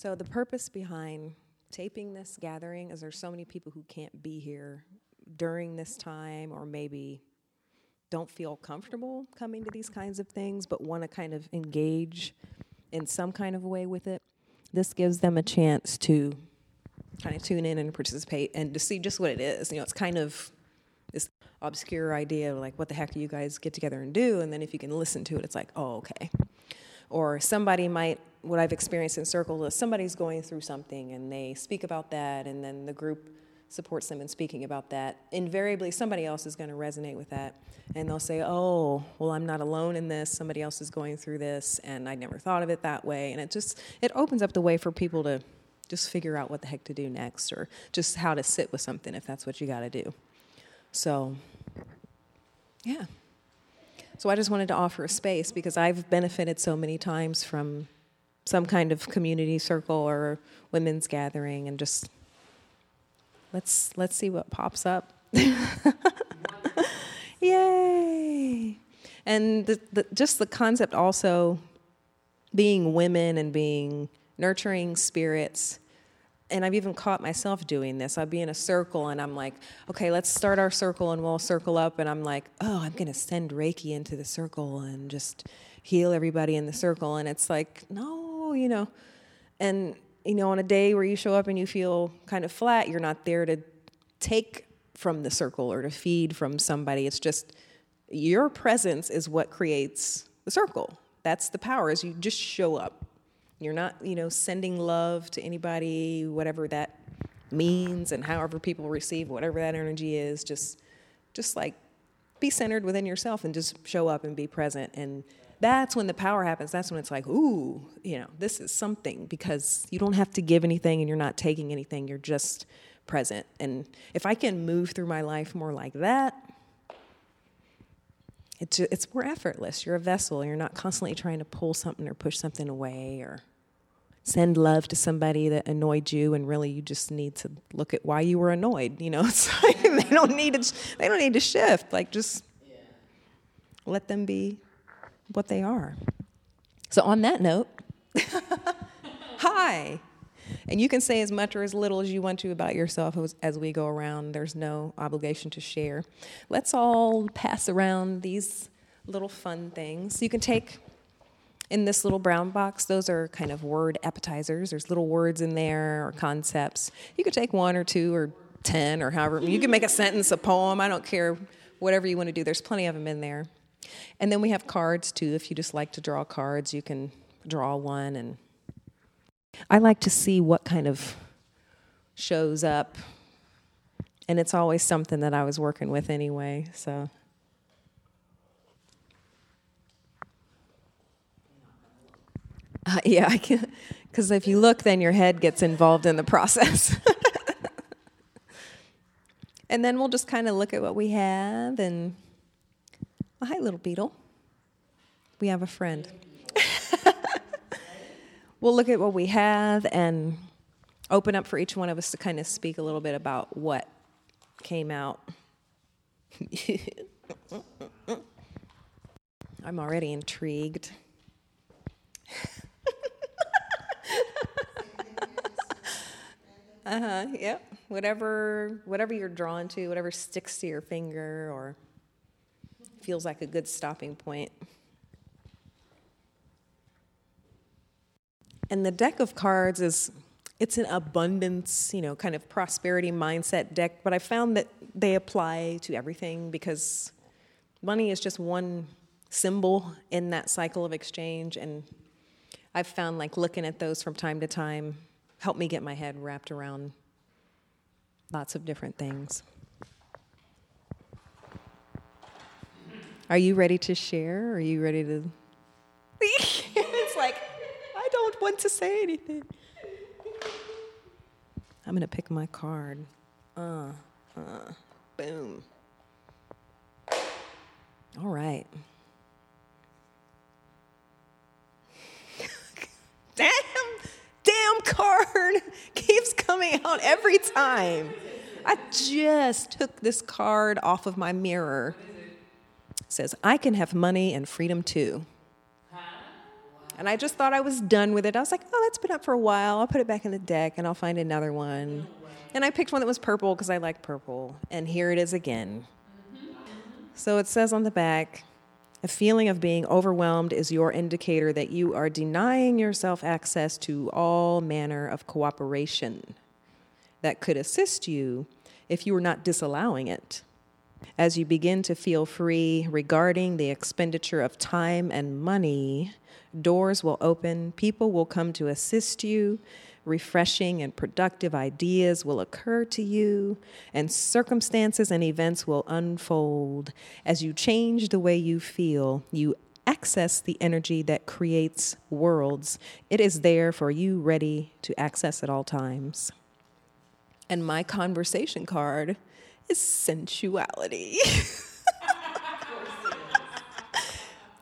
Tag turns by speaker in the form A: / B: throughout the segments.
A: So, the purpose behind taping this gathering is there's so many people who can't be here during this time or maybe don't feel comfortable coming to these kinds of things but want to kind of engage in some kind of way with it. This gives them a chance to kind of tune in and participate and to see just what it is. You know, it's kind of this obscure idea of like, what the heck do you guys get together and do? And then if you can listen to it, it's like, oh, okay. Or somebody might, what I've experienced in circles is somebody's going through something and they speak about that, and then the group supports them in speaking about that. Invariably, somebody else is going to resonate with that, and they'll say, oh, well, I'm not alone in this. Somebody else is going through this, and I never thought of it that way. And it just, it opens up the way for people to just figure out what the heck to do next or just how to sit with something if that's what you got to do. So, yeah. So I just wanted to offer a space because I've benefited so many times from some kind of community circle or women's gathering and just let's let's see what pops up. Yay! And the, the, just the concept also being women and being nurturing spirits and I've even caught myself doing this. I'll be in a circle and I'm like, okay, let's start our circle and we'll circle up. And I'm like, oh, I'm going to send Reiki into the circle and just heal everybody in the circle. And it's like, no, you know. And, you know, on a day where you show up and you feel kind of flat, you're not there to take from the circle or to feed from somebody. It's just your presence is what creates the circle. That's the power, is you just show up you're not, you know, sending love to anybody, whatever that means and however people receive whatever that energy is, just just like be centered within yourself and just show up and be present and that's when the power happens. That's when it's like, ooh, you know, this is something because you don't have to give anything and you're not taking anything. You're just present. And if I can move through my life more like that, it's, it's more effortless. You're a vessel. You're not constantly trying to pull something or push something away or send love to somebody that annoyed you and really you just need to look at why you were annoyed you know? Like they don't need to they don't need to shift like just let them be what they are. So on that note hi. And you can say as much or as little as you want to about yourself as we go around. There's no obligation to share. Let's all pass around these little fun things. You can take in this little brown box, those are kind of word appetizers. There's little words in there or concepts. You could take one or two or 10 or however. You can make a sentence, a poem, I don't care, whatever you want to do. There's plenty of them in there. And then we have cards too. If you just like to draw cards, you can draw one. And I like to see what kind of shows up. And it's always something that I was working with anyway. So Uh, yeah, because if you look, then your head gets involved in the process. and then we'll just kind of look at what we have and, oh, hi, little beetle. We have a friend. we'll look at what we have and open up for each one of us to kind of speak a little bit about what came out. I'm already intrigued. Uh huh. Yep. Whatever, whatever you're drawn to, whatever sticks to your finger or feels like a good stopping point. And the deck of cards is it's an abundance, you know, kind of prosperity mindset deck, but I found that they apply to everything because money is just one symbol in that cycle of exchange and I've found like looking at those from time to time help me get my head wrapped around lots of different things. Are you ready to share? Are you ready to? it's like, I don't want to say anything. I'm going to pick my card. Uh, uh, boom. All right. Card keeps coming out every time. I just took this card off of my mirror. It says, I can have money and freedom too. And I just thought I was done with it. I was like, oh, that's been up for a while. I'll put it back in the deck and I'll find another one. And I picked one that was purple because I like purple. And here it is again. So it says on the back a feeling of being overwhelmed is your indicator that you are denying yourself access to all manner of cooperation that could assist you if you were not disallowing it. As you begin to feel free regarding the expenditure of time and money, doors will open, people will come to assist you, refreshing and productive ideas will occur to you, and circumstances and events will unfold. As you change the way you feel, you access the energy that creates worlds. It is there for you, ready to access at all times. And my conversation card is sensuality.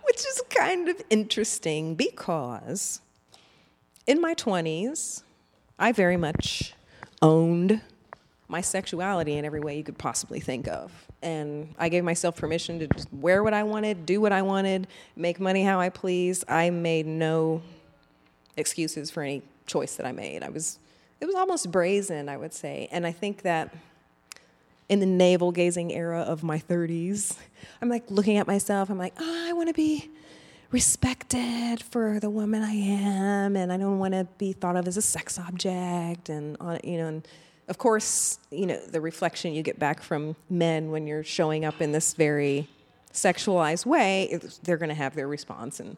A: Which is kind of interesting because in my 20s, I very much owned my sexuality in every way you could possibly think of. And I gave myself permission to just wear what I wanted, do what I wanted, make money how I pleased. I made no excuses for any choice that I made. I was it was almost brazen, I would say. And I think that in the navel gazing era of my 30s, I'm like looking at myself, I'm like, oh, I want to be respected for the woman I am, and I don't want to be thought of as a sex object, and uh, you know, and of course, you know, the reflection you get back from men when you're showing up in this very sexualized way, they're going to have their response, and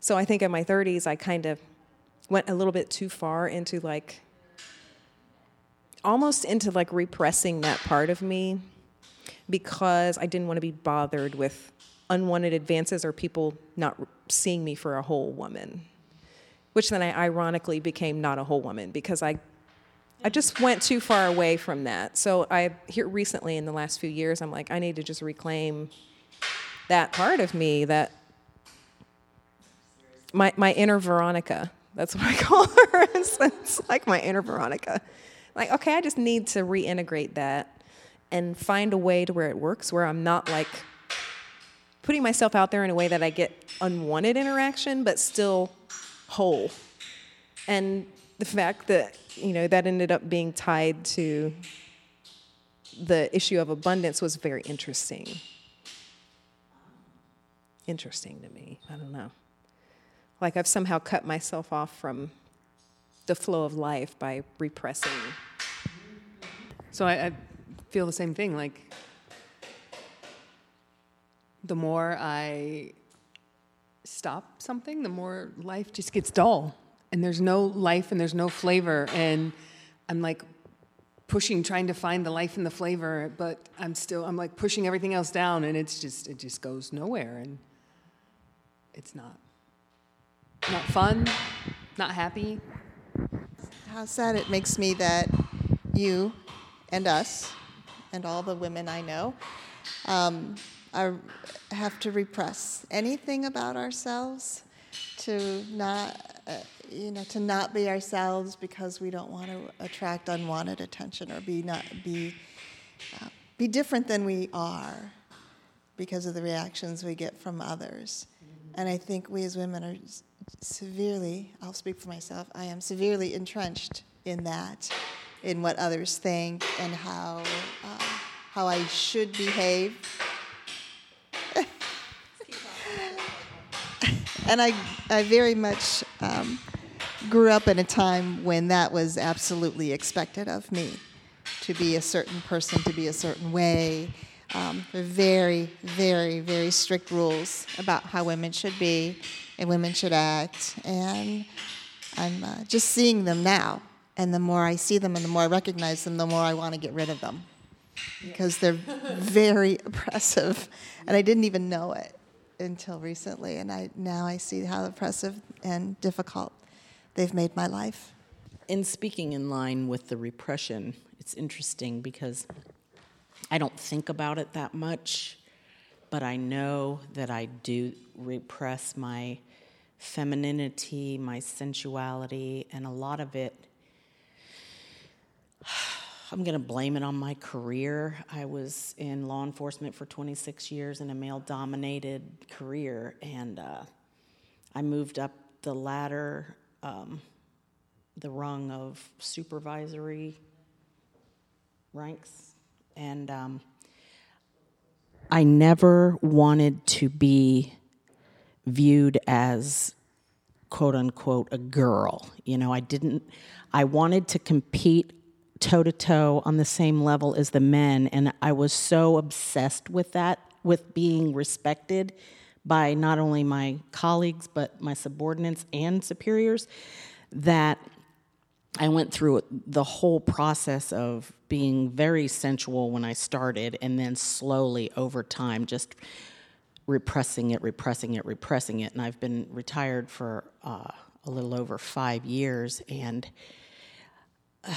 A: so I think in my 30s, I kind of went a little bit too far into like almost into like repressing that part of me because I didn't want to be bothered with unwanted advances or people not seeing me for a whole woman. Which then I ironically became not a whole woman because I I just went too far away from that. So I here recently in the last few years I'm like I need to just reclaim that part of me that my my inner Veronica. That's what I call her. it's, like my inner Veronica like, okay, I just need to reintegrate that and find a way to where it works, where I'm not like putting myself out there in a way that I get unwanted interaction, but still whole. And the fact that, you know, that ended up being tied to the issue of abundance was very interesting. Interesting to me. I don't know. Like I've somehow cut myself off from the flow of life by repressing.
B: So I, I feel the same thing. Like the more I stop something, the more life just gets dull. And there's no life and there's no flavor. And I'm like pushing, trying to find the life and the flavor, but I'm still, I'm like pushing everything else down and it's just, it just goes nowhere. And it's not, not fun, not happy.
C: How sad it makes me that you and us and all the women I know um, are, have to repress anything about ourselves to not, uh, you know, to not be ourselves because we don't want to attract unwanted attention or be not be uh, be different than we are because of the reactions we get from others. And I think we as women are severely, I'll speak for myself, I am severely entrenched in that, in what others think and how, uh, how I should behave. And I, I very much um, grew up in a time when that was absolutely expected of me to be a certain person, to be a certain way. Um, very, very, very strict rules about how women should be and women should act. And I'm uh, just seeing them now. And the more I see them and the more I recognize them, the more I want to get rid of them because they're very oppressive. And I didn't even know it until recently. And I, now I see how oppressive and difficult they've made my life.
D: In speaking in line with the repression, it's interesting because I don't think about it that much, but I know that I do repress my femininity, my sensuality, and a lot of it. I'm going to blame it on my career. I was in law enforcement for 26 years in a male dominated career, and uh, I moved up the ladder, um, the rung of supervisory ranks. And um, I never wanted to be viewed as quote unquote a girl. You know, I didn't, I wanted to compete toe to toe on the same level as the men. And I was so obsessed with that, with being respected by not only my colleagues, but my subordinates and superiors, that I went through the whole process of being very sensual when I started, and then slowly over time, just repressing it, repressing it, repressing it. And I've been retired for uh, a little over five years, and uh,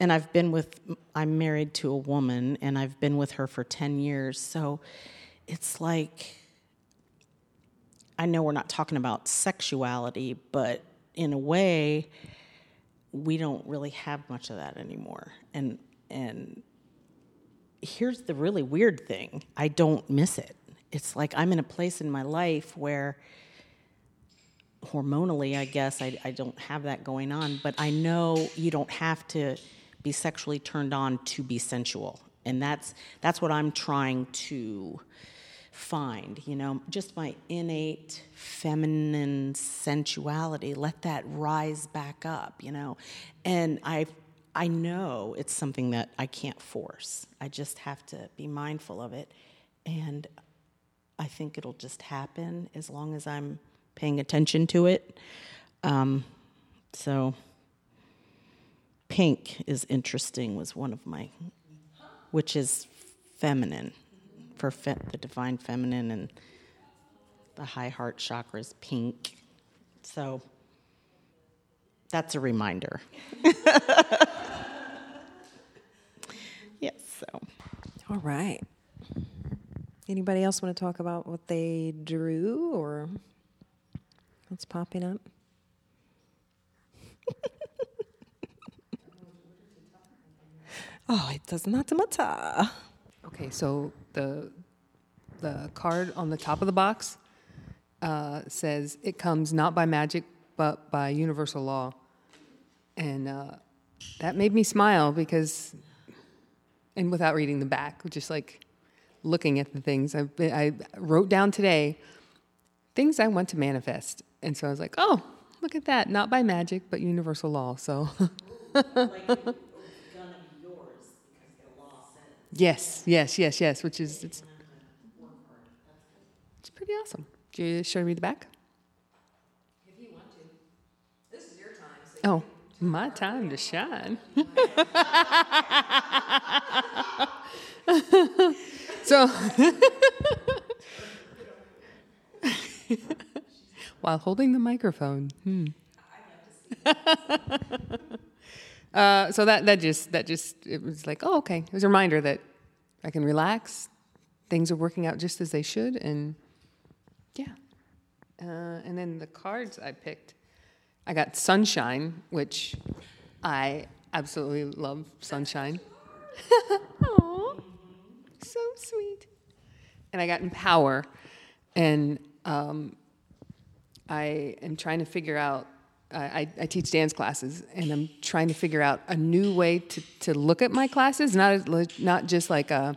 D: and I've been with. I'm married to a woman, and I've been with her for ten years. So it's like I know we're not talking about sexuality, but in a way we don't really have much of that anymore. And and here's the really weird thing. I don't miss it. It's like I'm in a place in my life where hormonally, I guess, I, I don't have that going on, but I know you don't have to be sexually turned on to be sensual. And that's that's what I'm trying to find, you know, just my innate feminine sensuality, let that rise back up, you know. And I I know it's something that I can't force. I just have to be mindful of it. And I think it'll just happen as long as I'm paying attention to it. Um, so pink is interesting was one of my which is feminine for fe- the divine feminine and the high heart chakra is pink. So that's a reminder. yes, so.
A: All right. Anybody else want to talk about what they drew or what's popping up? oh, it does not matter.
B: Okay, so the the card on the top of the box uh, says it comes not by magic but by universal law, and uh, that made me smile because, and without reading the back, just like looking at the things been, I wrote down today, things I want to manifest, and so I was like, oh, look at that, not by magic but universal law. So. Yes, yes, yes, yes. Which is it's, it's pretty awesome. Do you, show me the back? If you want to. This is your time. oh, my time to shine. so, while holding the microphone. Hmm. Uh, so that that just that just it was like oh okay it was a reminder that I can relax, things are working out just as they should, and yeah. Uh, and then the cards I picked, I got sunshine, which I absolutely love sunshine. Aww, so sweet. And I got empower, and um, I am trying to figure out I, I, teach dance classes, and I'm trying to figure out a new way to, to look at my classes, not not just like a,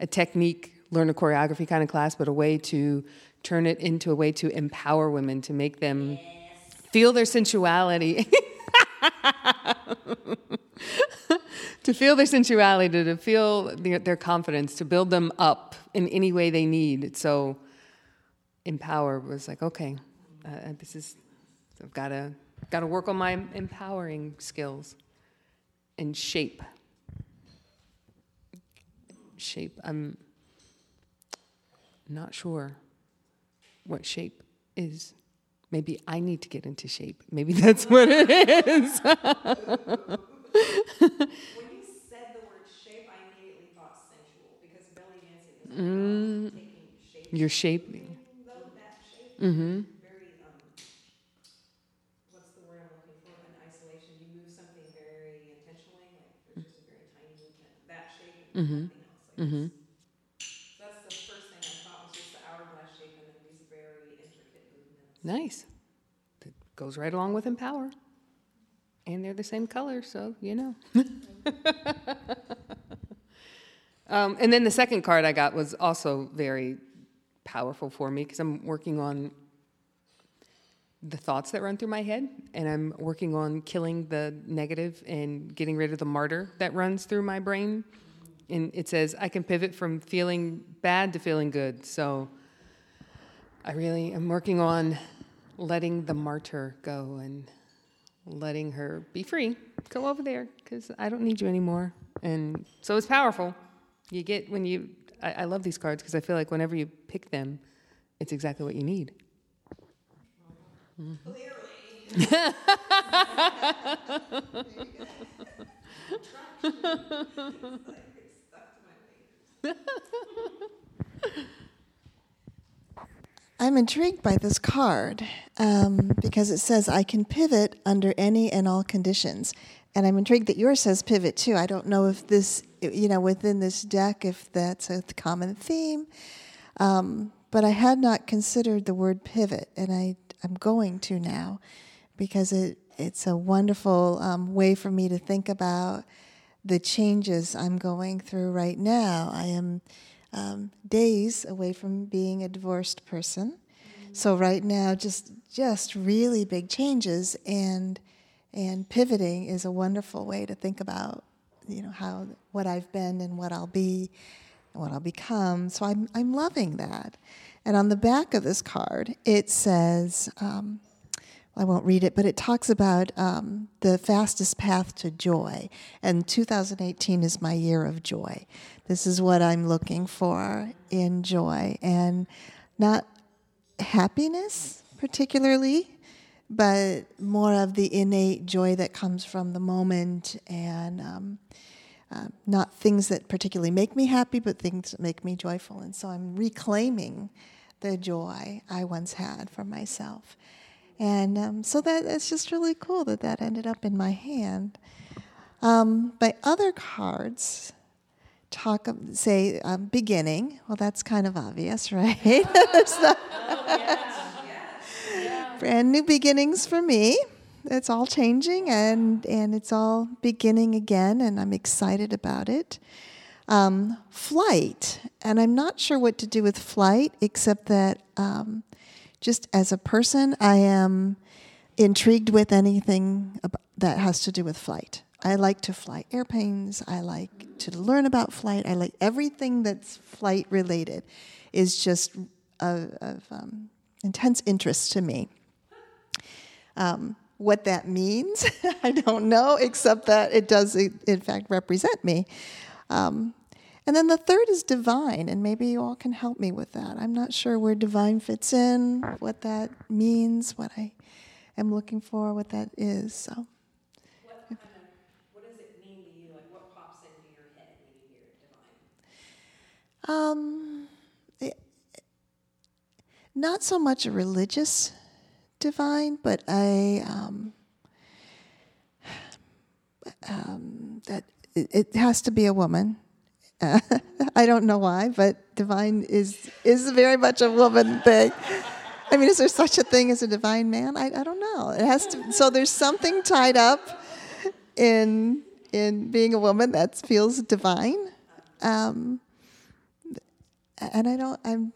B: a technique, learn a choreography kind of class, but a way to turn it into a way to empower women, to make them feel their sensuality. to feel their sensuality, to feel their, their, confidence, to build them up in any way they need. So, empower was like, okay, uh, this is, I've got to Got to work on my empowering skills and shape. Shape. I'm not sure what shape is. Maybe I need to get into shape. Maybe that's what it is. when
A: you said the word shape, I immediately thought sensual because belly dancing is mm, taking shape.
B: You're shaping. Mm-hmm.
A: Mm-hmm. Mm-hmm. That's the first thing I thought was just the hourglass shape and then these very intricate movements.
B: Nice. That goes right along with empower. And they're the same color, so you know. um, and then the second card I got was also very powerful for me because I'm working on the thoughts that run through my head, and I'm working on killing the negative and getting rid of the martyr that runs through my brain. And it says I can pivot from feeling bad to feeling good. So I really am working on letting the martyr go and letting her be free. Go over there because I don't need you anymore. And so it's powerful. You get when you, I, I love these cards because I feel like whenever you pick them, it's exactly what you need.
C: I'm intrigued by this card um, because it says I can pivot under any and all conditions. And I'm intrigued that yours says pivot too. I don't know if this, you know, within this deck, if that's a common theme. Um, but I had not considered the word pivot, and I, I'm going to now because it, it's a wonderful um, way for me to think about the changes I'm going through right now. I am um, days away from being a divorced person. So right now, just just really big changes, and and pivoting is a wonderful way to think about, you know, how what I've been and what I'll be, and what I'll become. So I'm I'm loving that. And on the back of this card, it says. Um, I won't read it, but it talks about um, the fastest path to joy. And 2018 is my year of joy. This is what I'm looking for in joy. And not happiness particularly, but more of the innate joy that comes from the moment and um, uh, not things that particularly make me happy, but things that make me joyful. And so I'm reclaiming the joy I once had for myself. And um, so that it's just really cool that that ended up in my hand. Um, my other cards talk of say um, beginning. Well, that's kind of obvious, right? so, Brand new beginnings for me. It's all changing and and it's all beginning again, and I'm excited about it. Um, flight, and I'm not sure what to do with flight, except that um, just as a person, I am intrigued with anything that has to do with flight. I like to fly airplanes. I like to learn about flight. I like everything that's flight related is just of, of um, intense interest to me. Um, what that means, I don't know, except that it does, in fact, represent me. Um, and then the third is divine, and maybe you all can help me with that. I'm not sure where divine fits in, what that means, what I am looking for, what that is. So. Um, it, not so much a religious divine, but I um, um, that it, it, has to be a woman. Uh, I don't know why, but divine is is very much a woman thing. I mean, is there such a thing as a divine man? I, I don't know. It has to. So there's something tied up in in being a woman that feels divine. Um, and I don't. I'm.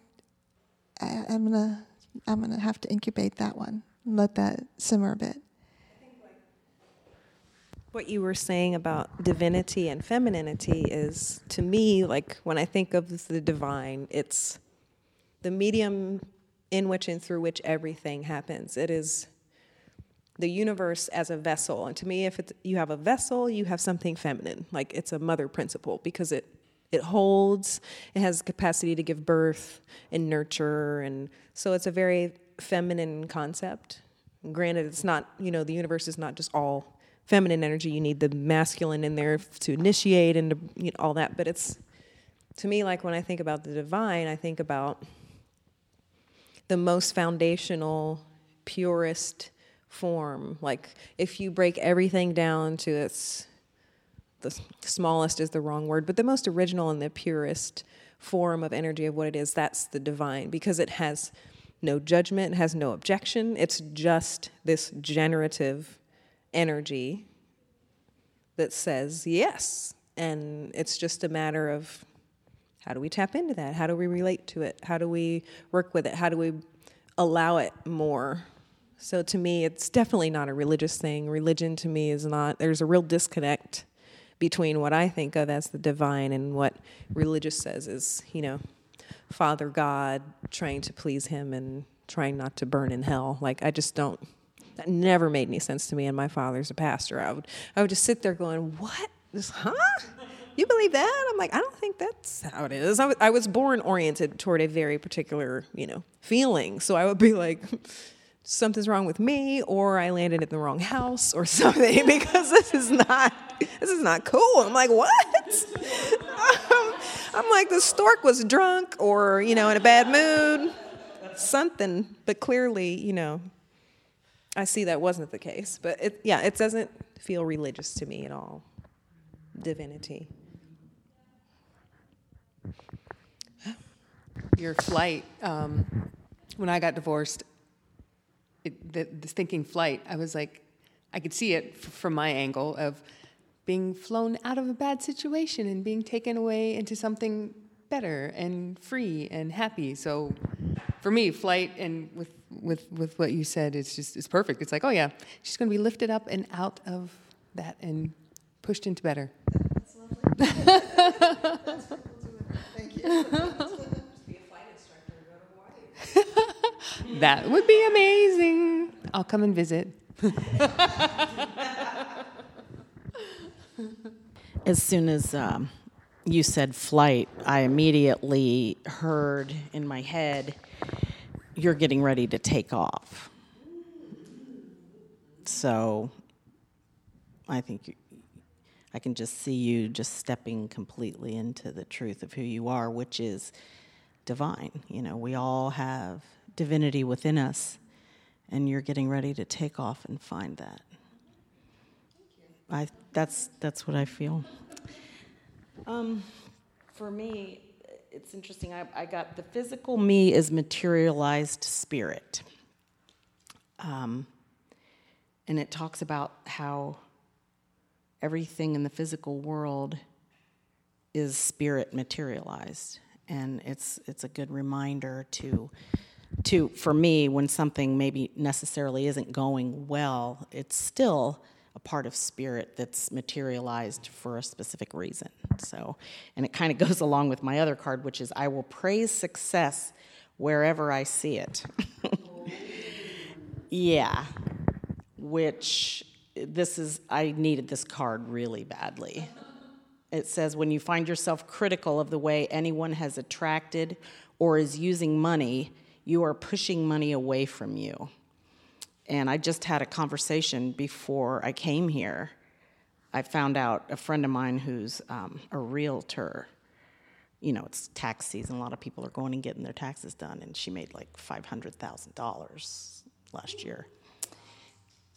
C: I, I'm gonna. I'm gonna have to incubate that one. Let that simmer a bit.
A: What you were saying about divinity and femininity is, to me, like when I think of the divine, it's the medium in which and through which everything happens. It is the universe as a vessel. And to me, if you have a vessel, you have something feminine. Like it's a mother principle because it it holds, it has capacity to give birth and nurture. And so it's a very feminine concept. Granted, it's not, you know, the universe is not just all feminine energy. You need the masculine in there to initiate and to, you know, all that. But it's, to me, like when I think about the divine, I think about the most foundational, purest form. Like if you break everything down to its the smallest is the wrong word, but the most original and the purest form of energy of what it is, that's the divine because it has no judgment, has no objection. It's just this generative energy that says yes. And it's just a matter of how do we tap into that? How do we relate to it? How do we work with it? How do we allow it more? So to me, it's definitely not a religious thing. Religion to me is not, there's a real disconnect between what I think of as the divine and what religious says is, you know, Father God trying to please him and trying not to burn in hell. Like I just don't that never made any sense to me and my father's a pastor. I would I would just sit there going, "What? Huh? You believe that?" I'm like, "I don't think that's how it is." I was, was born oriented toward a very particular, you know, feeling. So I would be like something's wrong with me or I landed in the wrong house or something because this is not this is not cool. I'm like, what? um, I'm like, the stork was drunk or, you know, in a bad mood, something. But clearly, you know, I see that wasn't the case. But it, yeah, it doesn't feel religious to me at all. Divinity.
B: Your flight. Um, when I got divorced, it, the, this thinking flight, I was like, I could see it f- from my angle of being flown out of a bad situation and being taken away into something better and free and happy. So for me, flight and with with with what you said, it's just it's perfect. It's like, oh yeah, she's going to be lifted up and out of that and pushed into better.
C: Thank you.
B: That would be amazing. I'll come and visit.
D: As soon as um, you said flight, I immediately heard in my head, you're getting ready to take off. So I think I can just see you just stepping completely into the truth of who you are, which is divine. You know, we all have divinity within us, and you're getting ready to take off and find that. I that's that's what I feel. Um, for me, it's interesting. I, I got the physical me is materialized spirit, um, and it talks about how everything in the physical world is spirit materialized, and it's it's a good reminder to to for me when something maybe necessarily isn't going well, it's still a part of spirit that's materialized for a specific reason. So, and it kind of goes along with my other card, which is I will praise success wherever I see it. yeah, which this is, I needed this card really badly. It says, when you find yourself critical of the way anyone has attracted or is using money, you are pushing money away from you. And I just had a conversation before I came here. I found out a friend of mine who's um, a realtor. You know, it's tax season. A lot of people are going and getting their taxes done, and she made like $500,000 last year.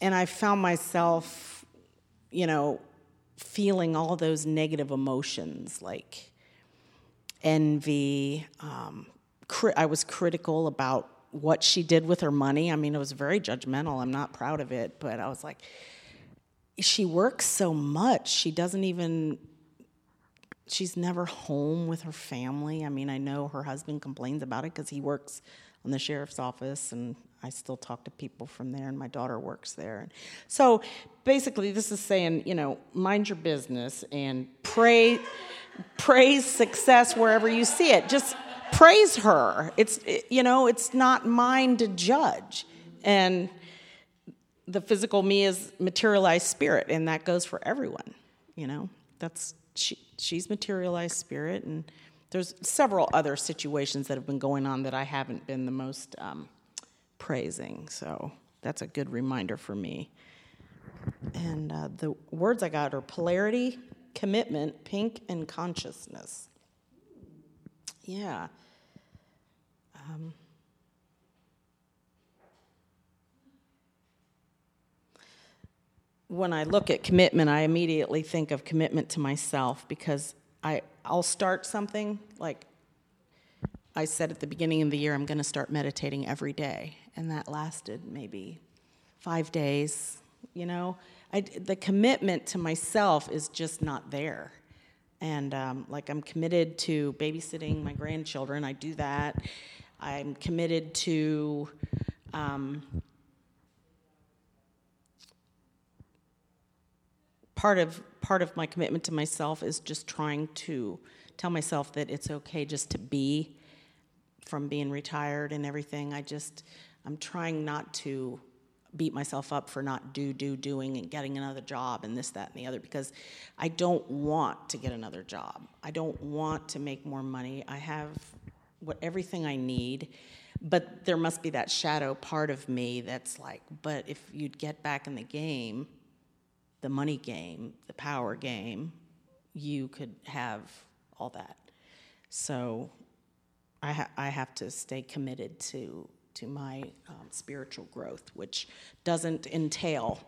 D: And I found myself, you know, feeling all those negative emotions like envy. Um, cri- I was critical about what she did with her money. I mean, it was very judgmental. I'm not proud of it, but I was like, she works so much. She doesn't even, she's never home with her family. I mean, I know her husband complains about it because he works on the sheriff's office and I still talk to people from there, and my daughter works there. So basically, this is saying, you know, mind your business and pray, praise success wherever you see it. Just praise her. It's, you know, it's not mine to judge. And the physical me is materialized spirit, and that goes for everyone, you know. That's, she, she's materialized spirit, and there's several other situations that have been going on that I haven't been the most um, praising. So that's a good reminder for me. And uh, the words I got are polarity, commitment, pink, and consciousness. Yeah. Um, when I look at commitment, I immediately think of commitment to myself because I, I'll start something like I said at the beginning of the year, I'm going to start meditating every day. And that lasted maybe five days. You know, I, the commitment to myself is just not there. And um, like, I'm committed to babysitting my grandchildren, I do that. I'm committed to. Um, part of part of my commitment to myself is just trying to tell myself that it's okay just to be from being retired and everything. I just I'm trying not to beat myself up for not do do doing and getting another job and this that and the other because I don't want to get another job. I don't want to make more money. I have what everything I need. But there must be that shadow part of me that's like, but if you'd get back in the game, the money game, the power game, you could have all that. So I, ha- I have to stay committed to, to my um, spiritual growth, which doesn't entail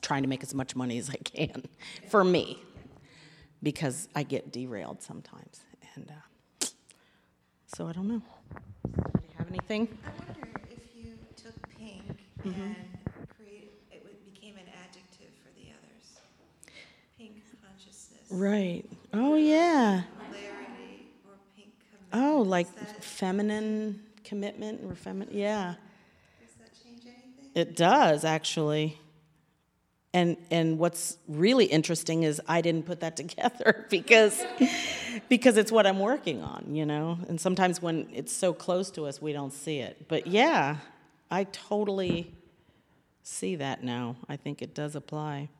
D: trying to make as much money as I can for me, because I get derailed sometimes. And uh, so I don't know. Do you have anything?
C: I wonder if you took pink mm-hmm. and create, it would, became an adjective for the others. Pink consciousness,
D: Right. Oh, yeah.
C: clarity, or pink commitment.
D: Oh, like feminine commitment or feminine, yeah.
C: does that change anything?
D: It does actually. And and what's really interesting is I didn't put that together because because it's what I'm working on, you know. And sometimes when it's so close to us, we don't see it. But yeah, I totally see that now. I think it does apply.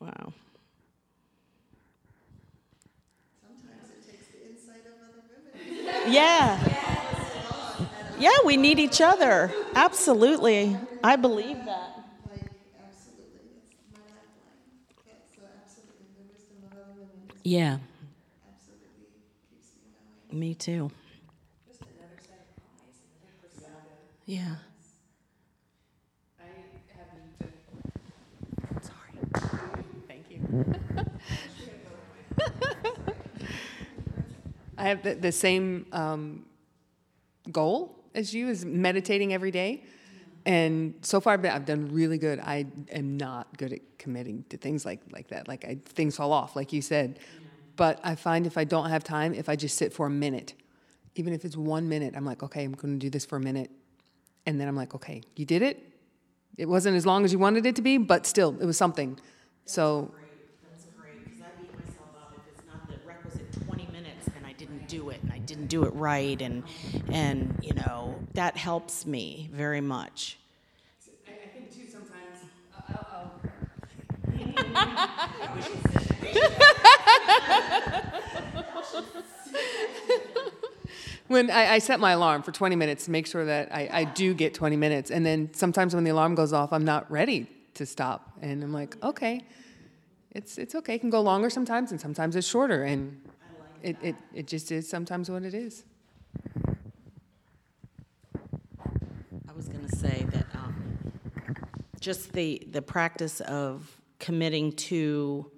D: Wow.
C: Sometimes it takes the insight of other women.
D: Yeah. Yeah, we need each other. Absolutely. I believe that.
C: Yeah,
D: Yeah,
C: me
D: too. Yeah. Sorry. Thank you.
B: I have the, the same um, goal as you, is meditating every day. And so far, I've done really good. I am not good at committing to things like, like that. Like I, things fall off, like you said. But I find if I don't have time, if I just sit for a minute, even if it's one minute, I'm like, okay, I'm going to do this for a minute. And then I'm like, okay, you did it. It wasn't as long as you wanted it to be, but still, it was something. So
D: That's great, because I beat myself up if it's not the requisite 20 minutes and I didn't do it and I didn't do it right and, and, you know, that helps me very much.
B: I, think too sometimes. when I, I set my alarm for 20 minutes to make sure that I, I do get 20 minutes, and then sometimes when the alarm goes off, I'm not ready to stop, and I'm like, okay, it's it's okay. It can go longer sometimes, and sometimes it's shorter, and it, it, it just is sometimes what it is.
D: I was going to say that um, just the, the practice of committing to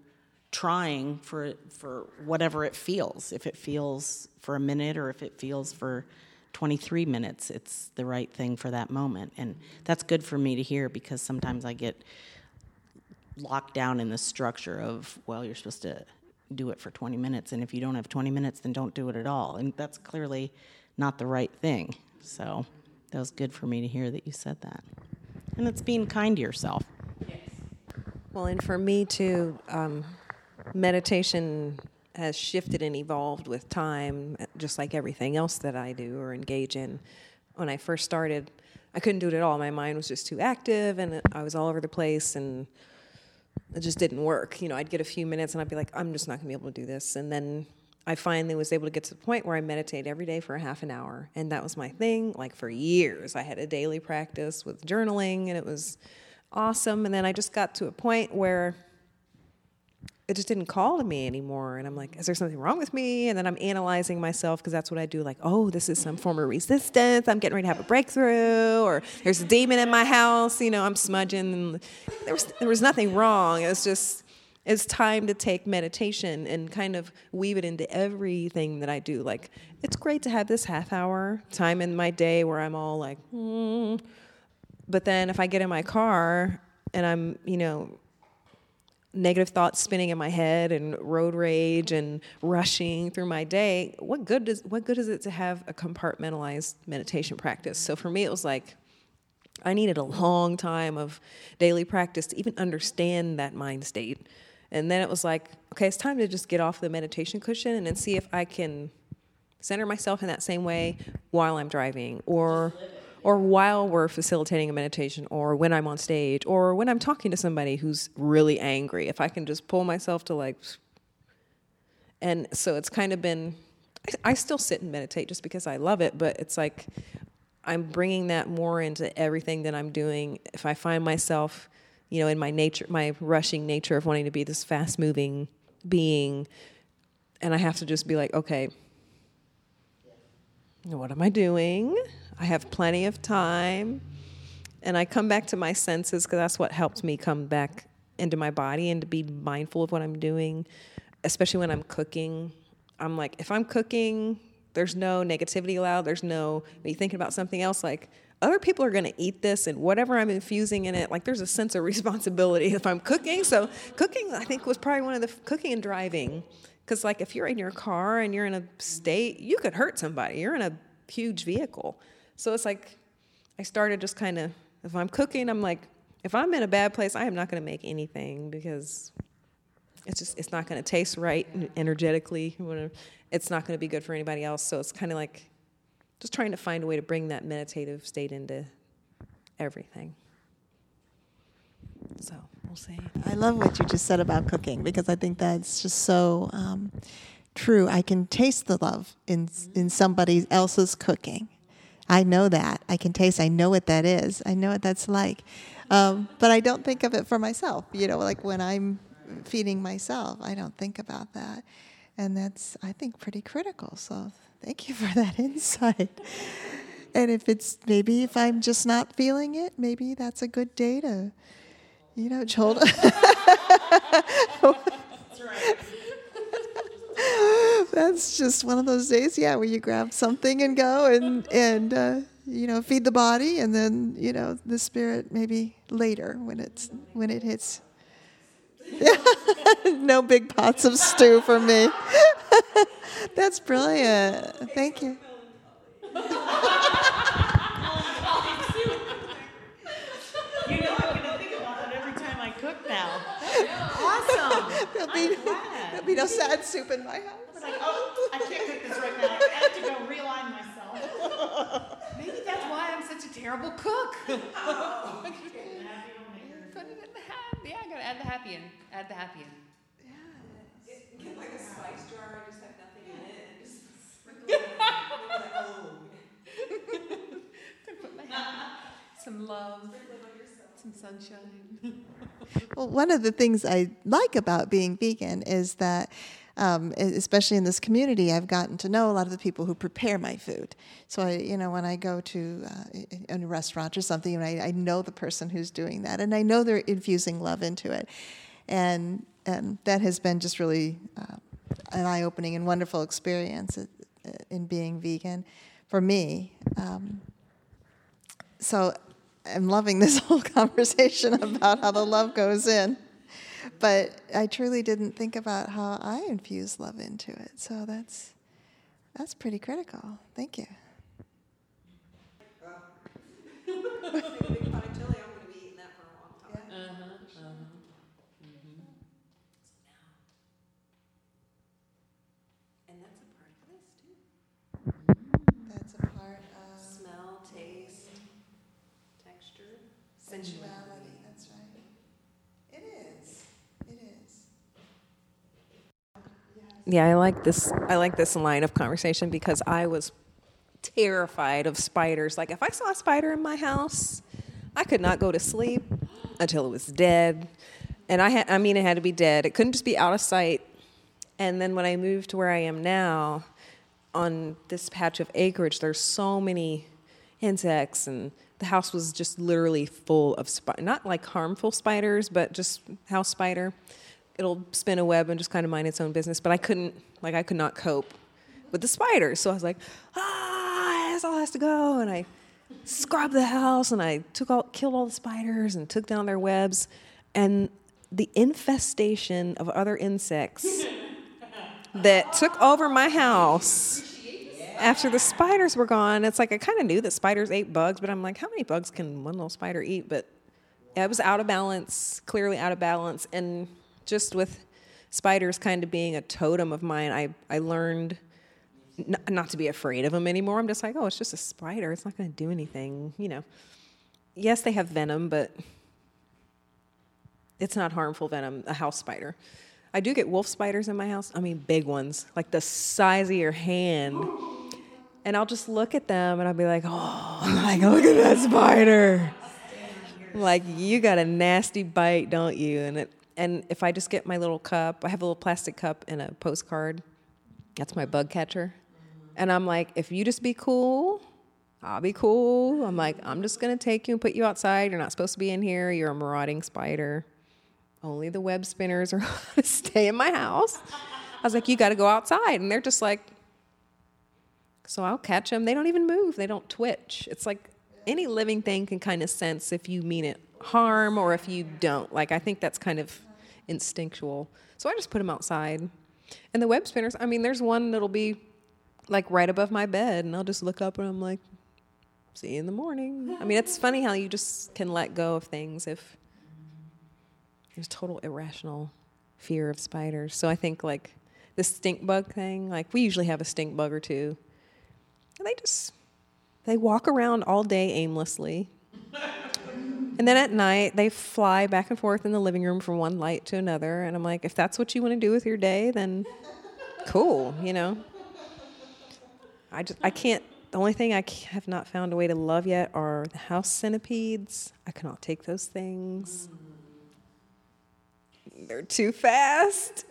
D: trying for, for whatever it feels. If it feels for a minute or if it feels for 23 minutes, it's the right thing for that moment. And that's good for me to hear because sometimes I get locked down in the structure of, well, you're supposed to do it for 20 minutes. And if you don't have 20 minutes, then don't do it at all. And that's clearly not the right thing. So that was good for me to hear that you said that. And it's being kind to yourself.
A: Well, and for me too, um, meditation has shifted and evolved with time, just like everything else that I do or engage in. When I first started, I couldn't do it at all. My mind was just too active, and I was all over the place, and it just didn't work. You know, I'd get a few minutes, and I'd be like, I'm just not to be able to do this. And then I finally was able to get to the point where I meditate every day for a half an hour, and that was my thing. Like for years, I had a daily practice with journaling, and it was awesome. And then I just got to a point where it just didn't call to me anymore. And I'm like, is there something wrong with me? And then I'm analyzing myself because that's what I do. Like, oh, this is some form of resistance. I'm getting ready to have a breakthrough, or there's a demon in my house. You know, I'm smudging. And there was there was nothing wrong. It was just it's time to take meditation and kind of weave it into everything that I do. Like, it's great to have this half hour time in my day where I'm all like, mm. but then if I get in my car and I'm, you know, negative thoughts spinning in my head and road rage and rushing through my day, what good does what good is it to have a compartmentalized meditation practice? So for me, it was like I needed a long time of daily practice to even understand that mind state. And then it was like, okay, it's time to just get off the meditation cushion and then see if I can center myself in that same way while I'm driving or or while we're facilitating a meditation or when I'm on stage or when I'm talking to somebody who's really angry. If I can just pull myself to like and so it's kind of been I, still sit and meditate just because I love it, but it's like I'm bringing that more into everything that I'm doing. If I find myself you know, in my nature, my rushing nature of wanting to be this fast moving being. And I have to just be like, okay, what am I doing? I have plenty of time. And I come back to my senses because that's what helped me come back into my body and to be mindful of what I'm doing, especially when I'm cooking. I'm like, if I'm cooking, there's no negativity allowed. There's no me thinking about something else. Like, other people are going to eat this and whatever I'm infusing in it, like there's a sense of responsibility if I'm cooking. So cooking, I think, was probably one of the cooking and driving. Because like if you're in your car and you're in a state, you could hurt somebody. You're in a huge vehicle. So it's like I started just kind of, if I'm cooking, I'm like, if I'm in a bad place, I am not going to make anything because it's just it's not going to taste right energetically. It's not going to be good for anybody else. So it's kind of like just trying to find a way to bring that meditative state into everything. So we'll see.
C: I love what you just said about cooking because I think that's just so um, true. I can taste the love in in somebody else's cooking. I know that. I can taste. I know what that is. I know what that's like. Um, but I don't think of it for myself. You know, like when I'm feeding myself, I don't think about that, and that's I think pretty critical. So Thank you for that insight. And if it's maybe if I'm just not feeling it, maybe that's a good day to, you know, hold. that's just one of those days, yeah, where you grab something and go and and uh, you know feed the body, and then you know the spirit maybe later when it's when it hits. no big pots of stew for me. That's brilliant. Thank you.
E: You know, I'm gonna think about that every time I cook now. Awesome.
C: There'll be, there'll be no sad soup in my house.
E: It's like, oh, I can't cook this right now. I have to go realign myself.
B: Maybe that's why I'm such a terrible cook. Oh, put it in the hat. Yeah, I gotta add the happy in. Add the happy in. Yeah.
A: Get like a spice jar, and just have nothing in it, and just oh. sprinkle it.
B: Some love, some sunshine.
C: Well, one of the things I like about being vegan is that, um, especially in this community, I've gotten to know a lot of the people who prepare my food. So, I, you know, when I go to uh, a restaurant or something, and I, I know the person who's doing that, and I know they're infusing love into it, and and that has been just really uh, an eye-opening and wonderful experience uh, in being vegan for me. Um, so I'm loving this whole conversation about how the love goes in. But I truly didn't think about how I infuse love into it. So that's that's pretty critical. Thank you.
A: big pot of chili, I'm gonna be eating that for a long time. And that's a part of this too.
C: That's a part of
A: Smell, taste, texture.
C: sensuality. That's right. It is. It is.
A: Yeah, I like this. I like this line of conversation because I was terrified of spiders. Like if I saw a spider in my house, I could not go to sleep until it was dead. And I had, I mean, it had to be dead. It couldn't just be out of sight. And then when I moved to where I am now, on this patch of acreage, there's so many insects, and the house was just literally full of spiders. Not like harmful spiders, but just house spider. It'll spin a web and just kind of mind its own business. But I couldn't, like, I could not cope with the spiders. So I was like, ah, this all has to go. And I scrubbed the house and I took all, killed all the spiders and took down their webs. And the infestation of other insects that took over my house after the spiders were gone, it's like I kind of knew that spiders ate bugs, but I'm like, how many bugs can one little spider eat? But it was out of balance, clearly out of balance. And just with spiders kind of being a totem of mine, I, I learned n- not to be afraid of them anymore. I'm just like, oh, it's just a spider. It's not going to do anything, you know. Yes, they have venom, but it's not harmful venom, a house spider. I do get wolf spiders in my house. I mean, big ones, like the size of your hand. And I'll just look at them and I'll be like, oh, like, look at that spider. Like, you got a nasty bite, don't you? And it, and if I just get my little cup, I have a little plastic cup and a postcard. That's my bug catcher. And I'm like, if you just be cool, I'll be cool. I'm like, I'm just gonna take you and put you outside. You're not supposed to be in here. You're a marauding spider. Only the web spinners are gonna stay in my house. I was like, you got to go outside, and they're just like, so I'll catch them. They don't even move. They don't twitch. It's like any living thing can kind of sense if you mean it harm or if you don't. Like I think that's kind of instinctual. So I just put them outside. And the web spinners, I mean, there's one that'll be like right above my bed, and I'll just look up and I'm like, see you in the morning. I mean, it's funny how you just can let go of things if there's total irrational fear of spiders. So I think like the stink bug thing, like we usually have a stink bug or two. And they just they walk around all day aimlessly. And then at night, they fly back and forth in the living room from one light to another. And I'm like, if that's what you want to do with your day, then cool, you know? I just, I can't, the only thing I have not found a way to love yet are the house centipedes. I cannot take those things. They're too fast.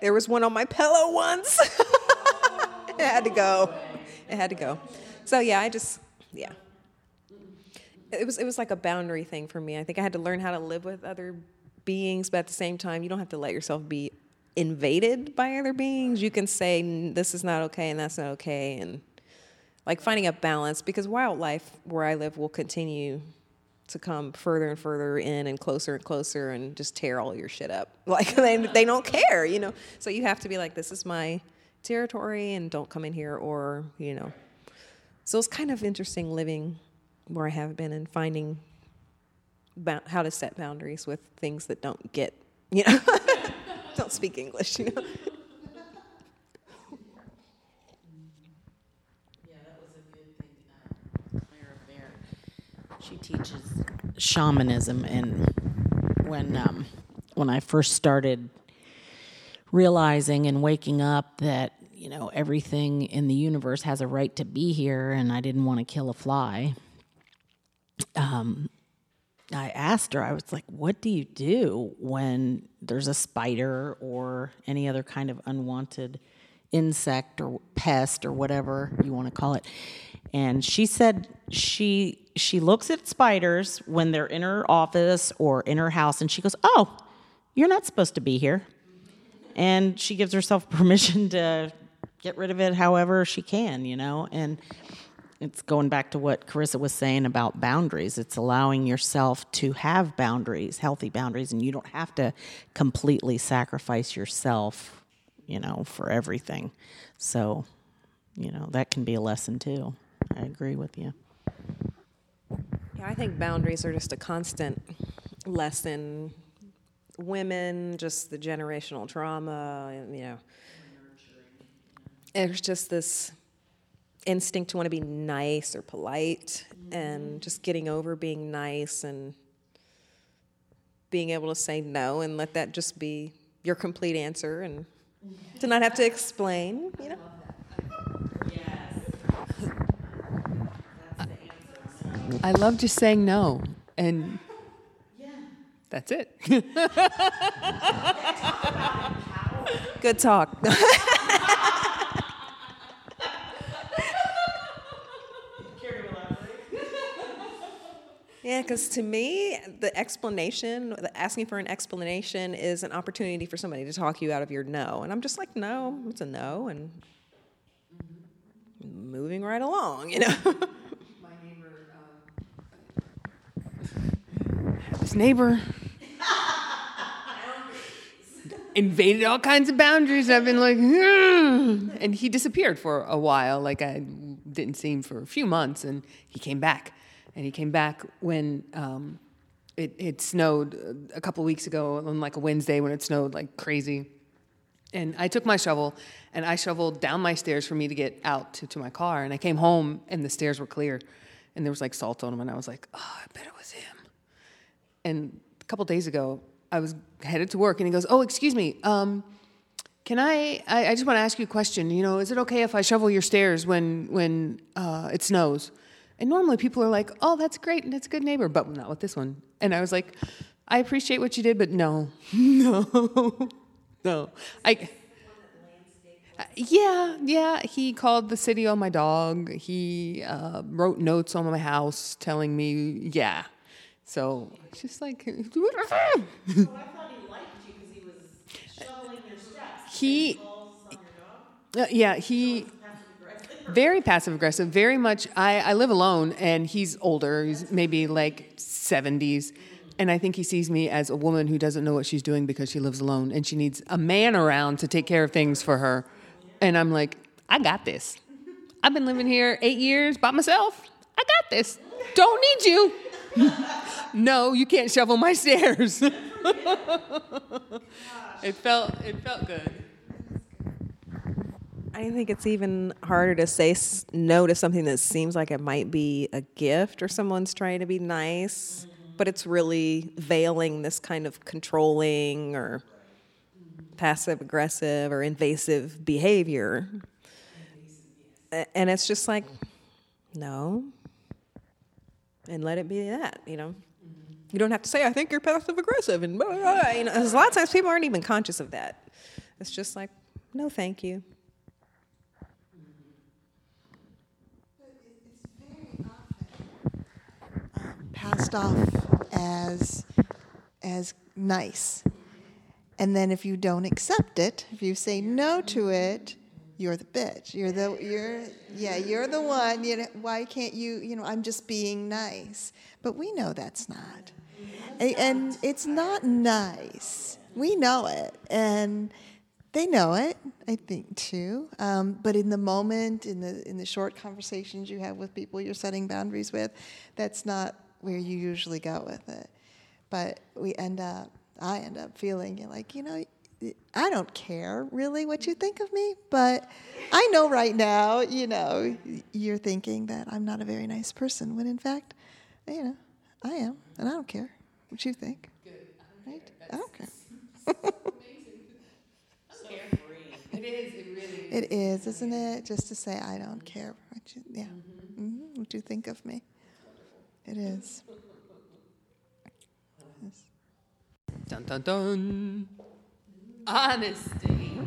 A: There was one on my pillow once. it had to go. It had to go. So yeah, I just, yeah it was it was like a boundary thing for me. I think I had to learn how to live with other beings, but at the same time, you don't have to let yourself be invaded by other beings. You can say this is not okay and that's not okay, and like finding a balance because wildlife where I live will continue to come further and further in and closer and closer and just tear all your shit up. Like they they don't care, you know. So you have to be like, this is my territory and don't come in here, or you know. So it's kind of interesting living where I have been and finding ba- how to set boundaries with things that don't get, you know, don't speak English, you know.
D: Yeah, that was a good thing. She teaches shamanism, and when um, when I first started realizing and waking up that you know everything in the universe has a right to be here, and I didn't want to kill a fly. Um, I asked her, I was like, what do you do when there's a spider or any other kind of unwanted insect or pest or whatever you want to call it? And she said she she looks at spiders when they're in her office or in her house and she goes, "Oh, you're not supposed to be here." And she gives herself permission to get rid of it however she can, you know? And it's going back to what Carisa was saying about boundaries. It's allowing yourself to have boundaries, healthy boundaries, and you don't have to completely sacrifice yourself, you know, for everything. So, you know, that can be a lesson too. I agree with you.
A: Yeah, I think boundaries are just a constant lesson. Women, just the generational trauma, and you know. There's just this instinct to want to be nice or polite and mm-hmm. just getting over being nice and being able to say no and let that just be your complete answer and to not have to explain, you know.
B: I love just saying no, and yeah. that's it.
A: Good talk. Yeah, because to me, the explanation, the asking for an explanation is an opportunity for somebody to talk you out of your no. And I'm just like, no, it's a no, and moving right along, you know?
B: This neighbor invaded all kinds of boundaries. I've been like, "Hmm." and he disappeared for a while. Like I didn't see him for a few months, and he came back. And he came back when um, it, it snowed a couple weeks ago on like a Wednesday when it snowed like crazy. And I took my shovel and I shoveled down my stairs for me to get out to, to my car. And I came home and the stairs were clear and there was like salt on them. And I was like, oh, I bet it was him. And a couple days ago, I was headed to work and he goes, oh, excuse me. Um, can I, I, I just want to ask you a question. You know, is it okay if I shovel your stairs when, when uh, it snows? And normally people are like, oh, that's great. And that's a good neighbor, but not with this one. And I was like, I appreciate what you did, but no, no, no. I, yeah, yeah. He called the city on my dog. He uh, wrote notes on my house telling me, yeah. So it's just like,
E: I thought he liked you because he was shoveling your steps.
B: he,
E: Calls on your dog.
B: uh, yeah, he, very passive aggressive. Very much. I, I live alone, and he's older. He's maybe like seventies, and I think he sees me as a woman who doesn't know what she's doing because she lives alone, and she needs a man around to take care of things for her. And I'm like, I got this. I've been living here eight years by myself. I got this. Don't need you. no, you can't shovel my stairs. it felt it felt good.
A: I think it's even harder to say no to something that seems like it might be a gift or someone's trying to be nice, but it's really veiling this kind of controlling or passive aggressive or invasive behavior. And it's just like, no. And let it be that, you know. You don't have to say, I think you're passive aggressive and blah, blah, blah. You know, a lot of times people aren't even conscious of that. It's just like, no, thank you.
C: Passed off as as nice. And then if you don't accept it, if you say no to it, you're the bitch. You're the you're yeah, you're the one, you know, why can't you, you know, I'm just being nice. But we know that's not. A- And it's not nice. We know it. And they know it, I think too. Um, but in the moment, in the in the short conversations you have with people you're setting boundaries with, that's not where you usually go with it. But we end up, I end up feeling like you know, I don't care really what you think of me, but I know right now, you know, you're thinking that I'm not a very nice person when in fact, you know, I am, and I don't care what you think. Good, Right? I don't care.
B: It is. It really. Is.
C: It is, isn't it? Just to say, I don't care what you, yeah, hmm what you think of me. It is. Yes.
B: Dun dun dun. Honesty.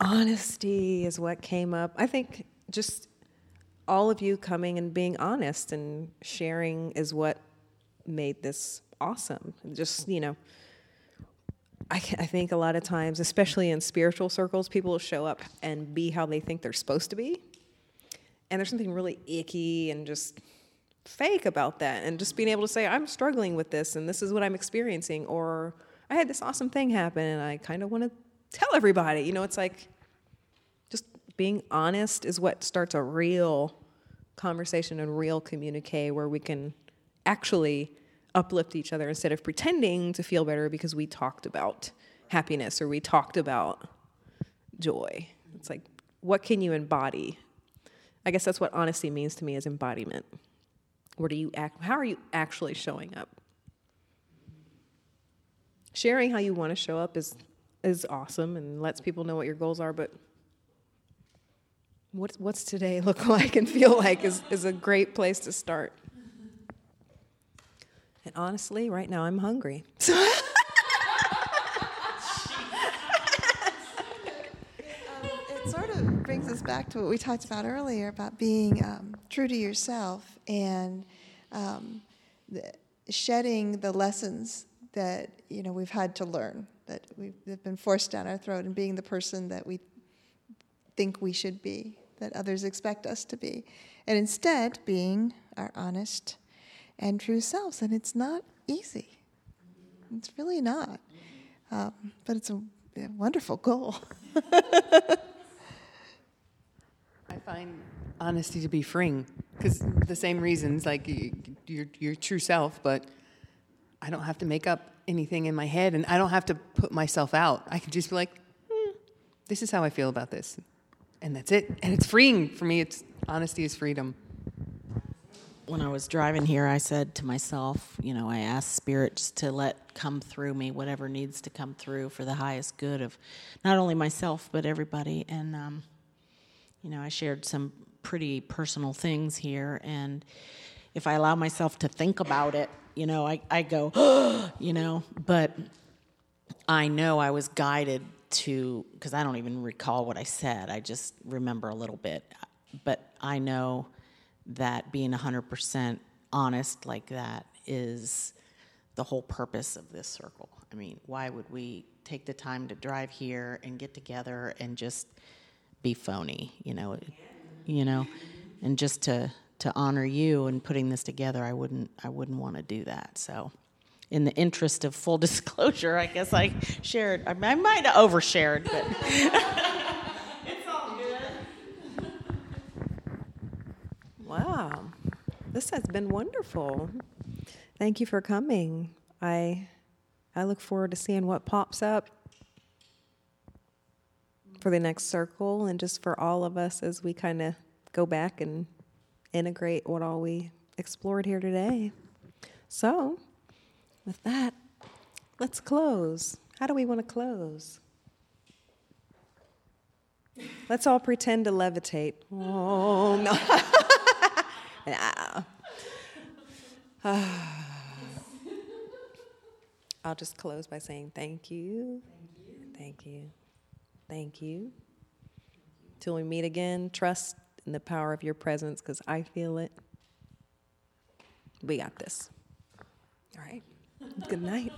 A: honesty is what came up. I think just all of you coming and being honest and sharing is what made this awesome. Just, you know, I, I think a lot of times, especially in spiritual circles, people will show up and be how they think they're supposed to be. And there's something really icky and just fake about that. And just being able to say, I'm struggling with this and this is what I'm experiencing. Or I had this awesome thing happen and I kind of want to tell everybody. You know, it's like just being honest is what starts a real conversation and real communique where we can actually uplift each other instead of pretending to feel better because we talked about happiness or we talked about joy. It's like, what can you embody? I guess that's what honesty means to me is embodiment. What are you act how are you actually showing up? Sharing how you want to show up is is awesome and lets people know what your goals are, but what's what's today look like and feel like is, is a great place to start. And honestly, right now I'm hungry.
C: it back to what we talked about earlier about being um, true to yourself and um, the, shedding the lessons that you know we've had to learn that we've been forced down our throat and being the person that we think we should be that others expect us to be. And instead being our honest and true selves. And it's not easy. It's really not. Um, but it's a, a wonderful goal
B: find honesty to be freeing because the same reasons, like your your true self, but I don't have to make up anything in my head, and I don't have to put myself out. I can just be like, hmm, "This is how I feel about this," and that's it. And it's freeing for me. It's honesty is freedom.
D: when I was driving here, I said to myself, you know, I asked spirits to let come through me whatever needs to come through for the highest good of not only myself but everybody. And um, you know, I shared some pretty personal things here, and if I allow myself to think about it, you know, I, I go, you know, but I know I was guided to, because I don't even recall what I said, I just remember a little bit. But I know that being 100% honest like that is the whole purpose of this circle. I mean, why would we take the time to drive here and get together and just be phony, you know? You know, and just to to honor you and putting this together, I wouldn't I wouldn't want to do that. So, in the interest of full disclosure, I guess I shared. I, I might have overshared, but
A: Wow. This has been wonderful. Thank you for coming. I I look forward to seeing what pops up for the next circle and just for all of us as we kind of go back and integrate what all we explored here today. So, with that, let's close. How do we want to close? Let's all pretend to levitate. Oh, no. I'll just close by saying Thank you. thank you. Thank you. Thank you. Till we meet again, trust in the power of your presence because I feel it. We got this. All right. Good night.